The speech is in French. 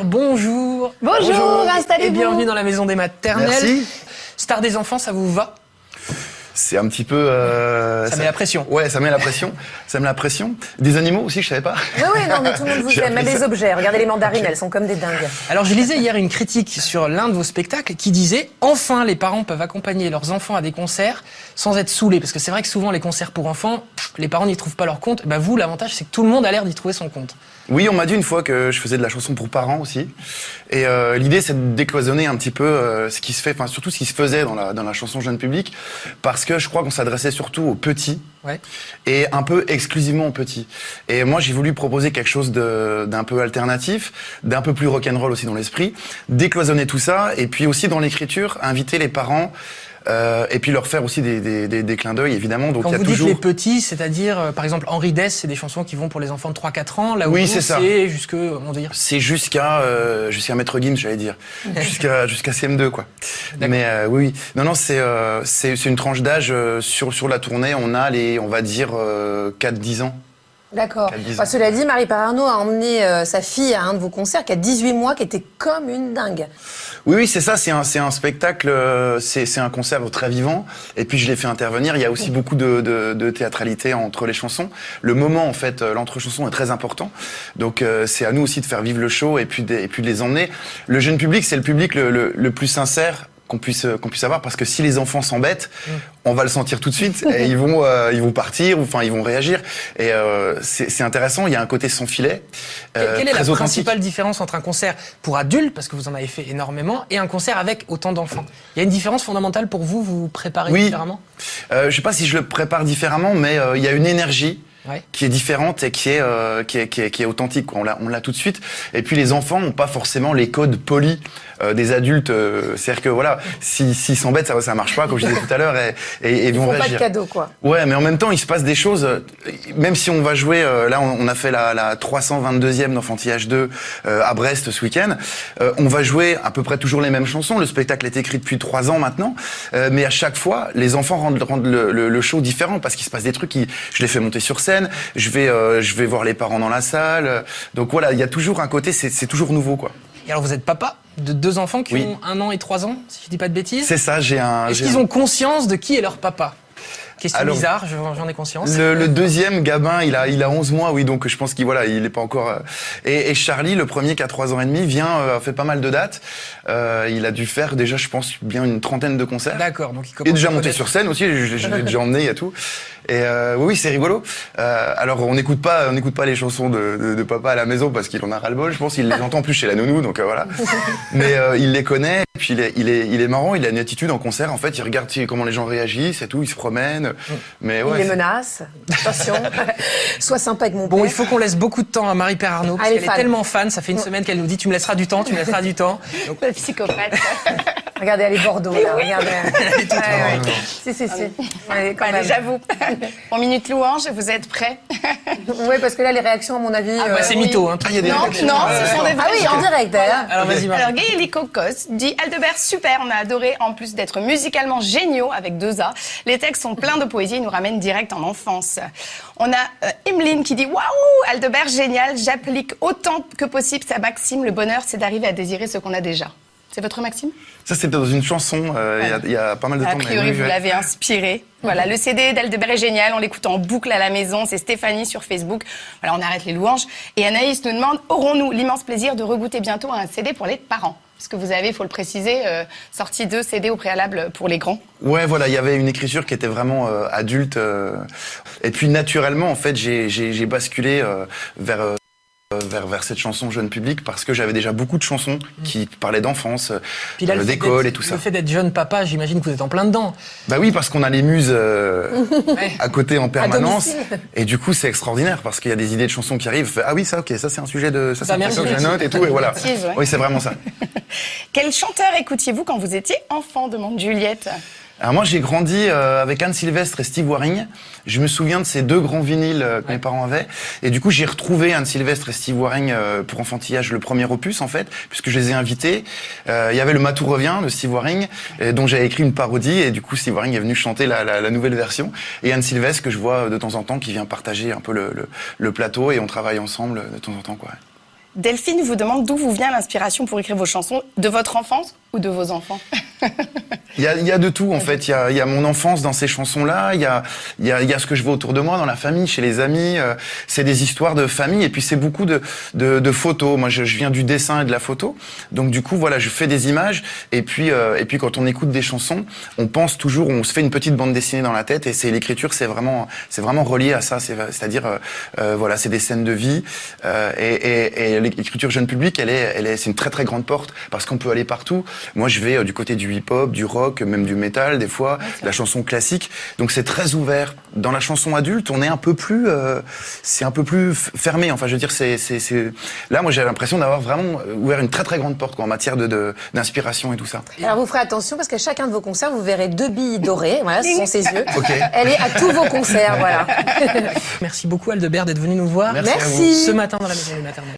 Bonjour. Bonjour, installez-vous. Et bienvenue dans la maison des maternelles. Merci. Star des enfants, ça vous va? C'est un petit peu. euh, Ça met la pression. Ouais, ça met la pression. ça met la pression. Des animaux aussi, je savais pas. Oui, oui, non, mais tout le monde vous aime. Même les objets. Regardez les mandarines, elles sont comme des dingues. Alors je lisais hier une critique sur l'un de vos spectacles qui disait enfin les parents peuvent accompagner leurs enfants à des concerts sans être saoulés parce que c'est vrai que souvent les concerts pour enfants les parents n'y trouvent pas leur compte. Bah vous l'avantage c'est que tout le monde a l'air d'y trouver son compte. Oui, on m'a dit une fois que je faisais de la chanson pour parents aussi. Et euh, l'idée, c'est de décloisonner un petit peu euh, ce qui se fait, enfin surtout ce qui se faisait dans la, dans la chanson jeune public, parce que je crois qu'on s'adressait surtout aux petits Ouais. et un peu exclusivement aux petits. Et moi, j'ai voulu proposer quelque chose d'un peu alternatif, d'un peu plus rock'n'roll aussi dans l'esprit, décloisonner tout ça, et puis aussi dans l'écriture, inviter les parents. Euh, et puis leur faire aussi des, des, des, des clins d'œil évidemment. Donc Quand il y a vous toujours dites les petits, c'est-à-dire euh, par exemple Henri Dess, c'est des chansons qui vont pour les enfants de 3-4 ans, là où Oui, c'est jusque on dire. C'est jusqu'à euh, jusqu'à Maître Gims, j'allais dire, jusqu'à jusqu'à CM2 quoi. Mais euh, oui, oui, non non, c'est euh, c'est c'est une tranche d'âge euh, sur sur la tournée, on a les on va dire euh, 4-10 ans. D'accord. Enfin, cela dit, Marie Pararno a emmené euh, sa fille à un de vos concerts qui a 18 mois, qui était comme une dingue. Oui oui, c'est ça, c'est un un spectacle, euh, c'est un concert très vivant. Et puis je l'ai fait intervenir. Il y a aussi beaucoup de, de de théâtralité entre les chansons. Le moment en fait, euh, l'entre-chanson est très important. Donc euh, c'est à nous aussi de faire vivre le show et puis de, et puis de les emmener. Le jeune public, c'est le public le, le, le plus sincère qu'on puisse qu'on puisse avoir parce que si les enfants s'embêtent, on va le sentir tout de suite et ils vont euh, ils vont partir ou enfin ils vont réagir et euh, c'est intéressant. Il y a un côté sans filet. euh, Quelle est la principale différence entre un concert pour adultes, parce que vous en avez fait énormément, et un concert avec autant d'enfants? Il y a une différence fondamentale pour vous, vous vous préparez Oui. différemment? Euh, je sais pas si je le prépare différemment, mais euh, il y a une énergie Ouais. qui est différente et qui est, euh, qui est, qui est, qui est authentique. quoi. On l'a, on l'a tout de suite. Et puis les enfants n'ont pas forcément les codes polis euh, des adultes. euh, c'est-à-dire que voilà, si- s'ils s'embêtent, ça, ça marche pas, comme je disais tout à l'heure, et, et, et Ils vont font pas de réagir. cadeaux, quoi. Ouais, mais en même temps, il se passe des choses. Même si on va jouer, euh, là, on on a fait la, la 322e d'Enfantillage 2 euh, à Brest ce week-end. Euh, on va jouer à peu près toujours les mêmes chansons. Le spectacle est écrit depuis trois ans maintenant, Euh, mais à chaque fois, les enfants rendent, rendent le, le- le show différent parce qu'il se passe des trucs. Qui, je les fais monter sur scène. Je vais, euh, je vais voir les parents dans la salle. Donc voilà, il y a toujours un côté. C'est toujours nouveau, quoi. Et alors vous êtes papa de deux enfants qui Oui. ont un an et trois ans, si je dis pas de bêtises? C'est ça. J'ai un. Est-ce qu'ils un- ont conscience de qui est leur papa? Question Alors- bizarre, je- j'en ai conscience. Le, le deuxième Gabin, il a, il a 11 mois, oui, donc je pense qu'il voilà, il est pas encore. euh, Et, et Charlie, le premier qui a 3 ans et demi, vient, euh, a fait pas mal de dates. Euh, il a dû faire déjà, je pense, bien une trentaine de concerts. D'accord, donc il Il commence est déjà monté sur scène aussi, je, je- je l'ai déjà emmené, il y a tout. Et euh, oui, oui, c'est rigolo. Euh, alors on n'écoute pas, on n'écoute pas les chansons de, de, de papa à la maison parce qu'il en a ras le bol. Je pense qu'il les entend plus chez la nounou, donc euh, voilà. Mais euh, il les connaît. Puis il est, il est, il est marrant. Il a une attitude en concert. En fait, il regarde comment les gens réagissent et tout. Il se promène. Mais ouais. il les menace. Attention. Sois sympa avec mon Bon, père. il faut qu'on laisse beaucoup de temps à Marie Perarnaud, parce Elle est qu'elle est tellement fan, ça fait une semaine qu'elle nous dit tu me laisseras du temps, tu me laisseras du temps. Donc, Le psychopathe. Regardez, elle est Bordeaux, là. Regardez. est toute Ouais, ouais. Si, si, si. Allez, même. j'avoue. Pour Minute Louange, vous êtes prêts? Ouais, parce que là, les réactions, à mon avis. Ah, euh, bah, c'est oui. mytho, hein. Ah, il y a des Non, non, ce sont des vrais Ah oui, en direct, d'ailleurs. Alors vas-y, Marie. Alors, Gaëli Cocos dit Aldebert, super, on a adoré, en plus d'être musicalement géniaux avec deux A. Les textes sont pleins de poésie, ils nous ramènent direct en enfance. On a euh, Emeline qui dit Waouh, Aldebert, génial, j'applique autant que possible sa maxime. Le bonheur, c'est d'arriver à désirer ce qu'on a déjà. C'est votre maxime? Ça, c'était dans une chanson, euh, il y a- y, a pas mal de A temps. mais priori, vous l'avez inspiré. Voilà, le CD d'Aldebert est génial. On l'écoute en boucle à la maison. C'est Stéphanie sur Facebook. Voilà, on arrête les louanges. Et Anaïs nous demande aurons-nous l'immense plaisir de regoûter bientôt un CD pour les parents? Parce que vous avez, il faut le préciser, euh, sorti deux CD au préalable pour les grands. Ouais, voilà, il y avait une écriture qui était vraiment euh, adulte. euh, et puis naturellement, en fait, j'ai- basculé vers, vers vers cette chanson jeune public parce que j'avais déjà beaucoup de chansons qui parlaient d'enfance, euh, fait d'école et tout ça. Le fait d'être jeune papa, j'imagine que vous êtes en plein dedans. Bah oui, parce qu'on a les muses euh, Ouais. à côté en permanence. Et du coup, c'est extraordinaire parce qu'il y a des idées de chansons qui arrivent. Ah oui, ça, ok, ça c'est un sujet de, ça c'est Bah, que je note et tout, et voilà. Oui, c'est vraiment ça. Quel chanteur écoutiez-vous quand vous étiez enfant demande Juliette. Alors moi, j'ai grandi euh, avec Anne Sylvestre et Steve Waring. Je me souviens de ces deux grands vinyles euh, que mes parents avaient. Et du coup, j'ai retrouvé Anne Sylvestre et Steve Waring euh, pour Enfantillage, le premier opus, en fait, puisque je les ai invités. Euh, Il y avait le Matou revient de Steve Waring, dont j'avais écrit une parodie. Et du coup, Steve Waring est venu chanter la, la, la nouvelle version. Et Anne Sylvestre, que je vois de temps en temps, qui vient partager un peu le, le, le plateau. Et on travaille ensemble de temps en temps, quoi. Delphine vous demande d'où vous vient l'inspiration pour écrire vos chansons, de votre enfance ou de vos enfants? Il y a, il y a de tout en fait. Il y a, il y a mon enfance dans ces chansons-là. Il y a, il il y a ce que je vois autour de moi, dans la famille, chez les amis. Euh, c'est des histoires de famille et puis c'est beaucoup de, de, de photos. Moi, je, je, viens du dessin et de la photo. Donc du coup, voilà, je fais des images et puis euh, et puis quand on écoute des chansons, on pense toujours, on se fait une petite bande dessinée dans la tête et c'est l'écriture, c'est vraiment c'est vraiment relié à ça. C'est-à-dire euh, euh, voilà, c'est des scènes de vie euh, et, et, et l'écriture jeune public, elle est elle est c'est une très très grande porte parce qu'on peut aller partout. Moi, je vais du côté du hip-hop, du rock, même du métal des fois, la chanson classique. Donc c'est très ouvert. Dans la chanson adulte, on est un peu plus, euh, c'est un peu plus fermé. Enfin, je veux dire, c'est, c'est, c'est... là, moi, j'ai l'impression d'avoir vraiment ouvert une très très grande porte quoi, en matière de, de d'inspiration et tout ça. Alors vous ferez attention parce qu'à chacun de vos concerts, vous verrez deux billes dorées. Voilà, ce sont ses yeux. Okay. Elle est à tous vos concerts, voilà. Merci beaucoup Aldebert d'être venu nous voir. Merci. Merci. Ce matin dans la maison du maternelle.